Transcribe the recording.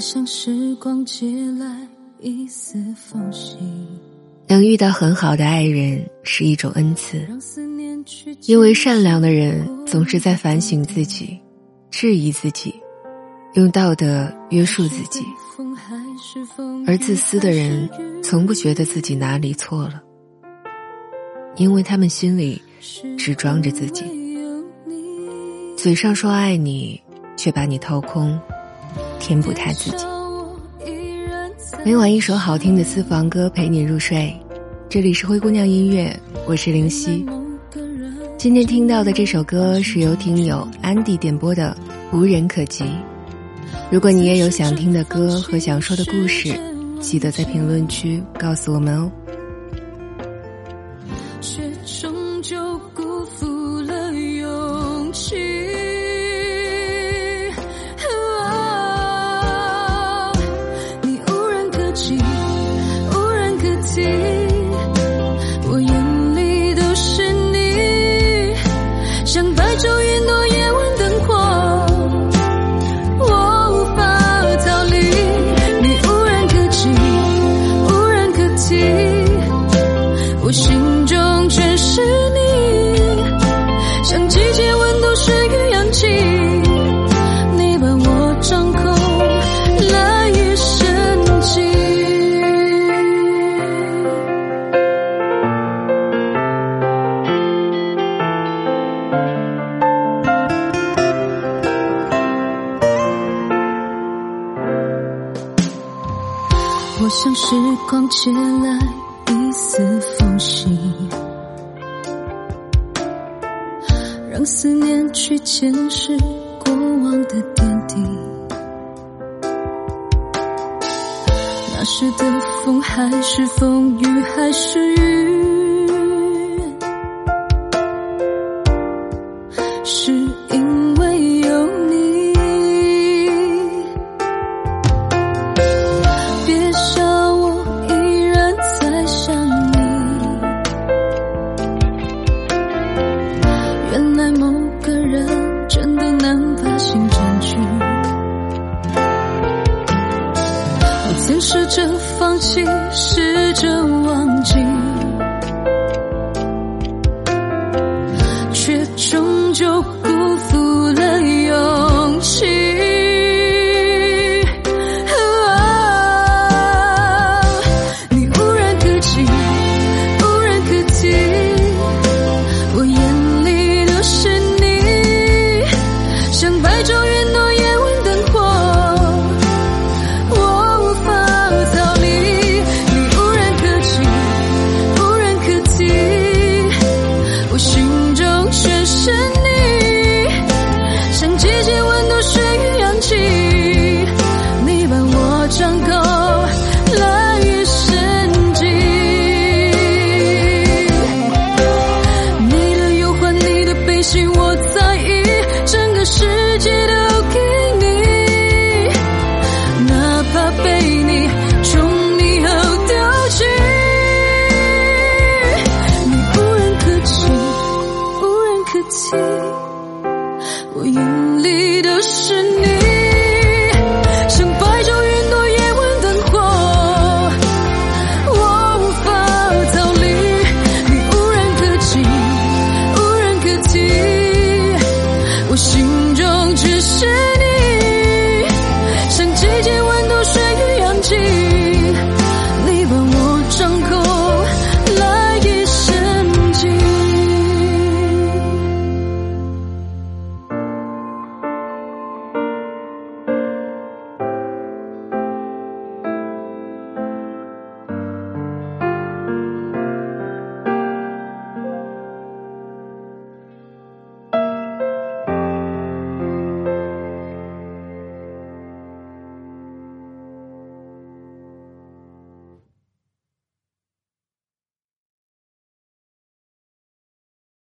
我想时光借来一丝缝隙。能遇到很好的爱人是一种恩赐，因为善良的人总是在反省自己，质疑自己，用道德约束自己；而自私的人从不觉得自己哪里错了，因为他们心里只装着自己，嘴上说爱你，却把你掏空，填补他自己。每晚一首好听的私房歌陪你入睡，这里是灰姑娘音乐，我是灵犀。今天听到的这首歌是由听友安迪点播的《无人可及》。如果你也有想听的歌和想说的故事，记得在评论区告诉我们哦。世界温度是于。氧气，你把我掌控，难以生。我向时光借来一丝缝隙。让思念去捡拾过往的点滴。那时的风还是风，雨还是雨，试着放弃，试着忘记，却终究辜负了勇气。你无人可及，无人可替，我眼里都是你，像白昼云朵把我掌控了一生机。你的忧患，你的悲喜，我